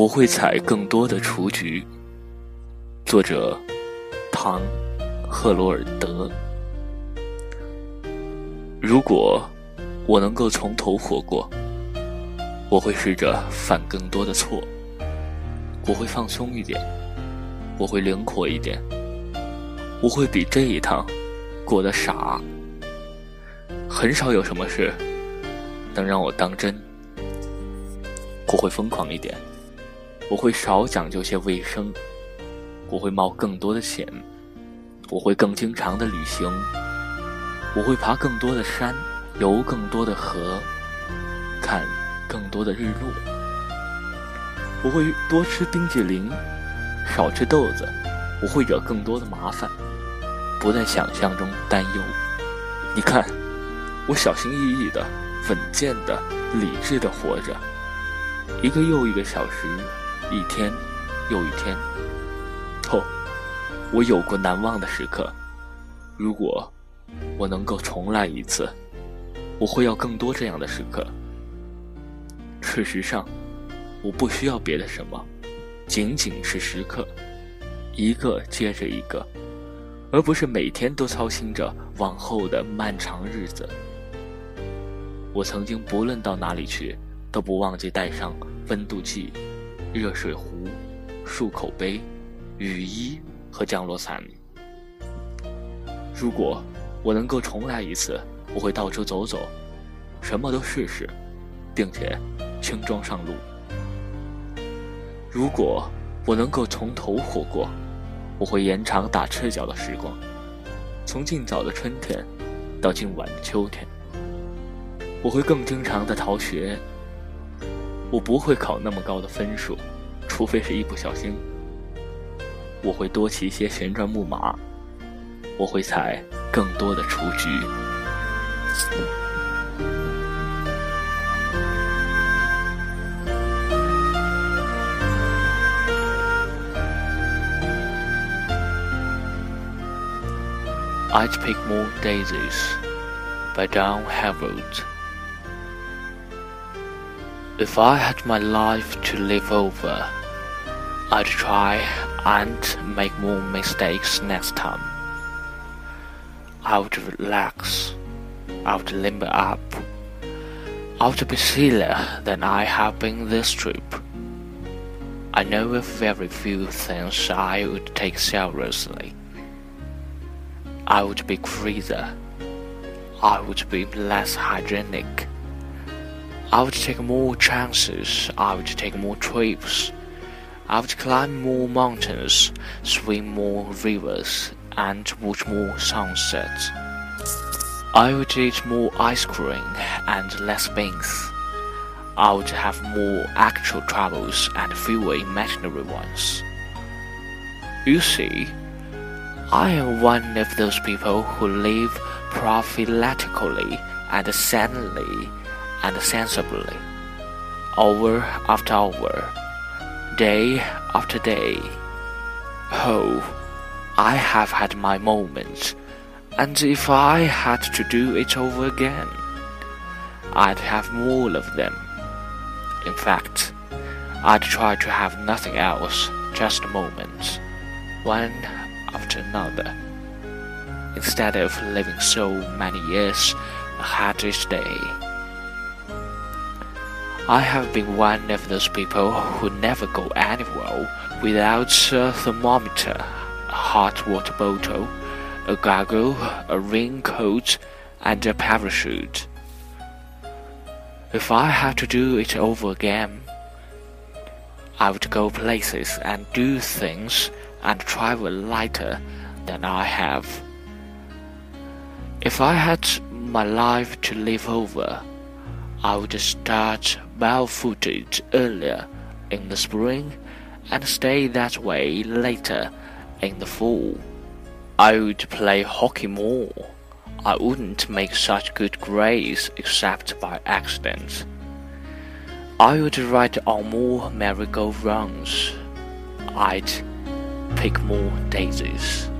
我会采更多的雏菊。作者：唐·赫罗尔德。如果我能够从头活过，我会试着犯更多的错。我会放松一点，我会灵活一点，我会比这一趟过得傻。很少有什么事能让我当真。我会疯狂一点。我会少讲究些卫生，我会冒更多的险，我会更经常的旅行，我会爬更多的山，游更多的河，看更多的日落。我会多吃冰激凌，少吃豆子，我会惹更多的麻烦，不在想象中担忧。你看，我小心翼翼的、稳健的、理智的活着，一个又一个小时。一天又一天，哦，我有过难忘的时刻。如果我能够重来一次，我会要更多这样的时刻。事实上，我不需要别的什么，仅仅是时刻，一个接着一个，而不是每天都操心着往后的漫长日子。我曾经不论到哪里去，都不忘记带上温度计。热水壶、漱口杯、雨衣和降落伞。如果我能够重来一次，我会到处走走，什么都试试，并且轻装上路。如果我能够从头活过，我会延长打赤脚的时光，从尽早的春天到今晚的秋天。我会更经常的逃学。我不会考那么高的分数，除非是一不小心。我会多骑些旋转木马，我会采更多的雏菊。I'd pick more daisies, by Dan have roots. If I had my life to live over, I'd try and make more mistakes next time. I would relax. I would limber up. I would be sillier than I have been this trip. I know of very few things I would take seriously. I would be freezer. I would be less hygienic. I would take more chances. I would take more trips. I would climb more mountains, swim more rivers, and watch more sunsets. I would eat more ice cream and less beans. I would have more actual troubles and fewer imaginary ones. You see, I am one of those people who live prophylatically and sanely and sensibly, hour after hour, day after day. Oh, I have had my moments, and if I had to do it over again, I'd have more of them. In fact, I'd try to have nothing else, just moments, one after another, instead of living so many years ahead each day. I have been one of those people who never go anywhere without a thermometer, a hot water bottle, a goggle, a raincoat, and a parachute. If I had to do it over again, I would go places and do things and travel lighter than I have. If I had my life to live over, I would start barefooted earlier in the spring and stay that way later in the fall. I would play hockey more. I wouldn't make such good grades except by accident. I would ride on more merry-go-rounds. I'd pick more daisies.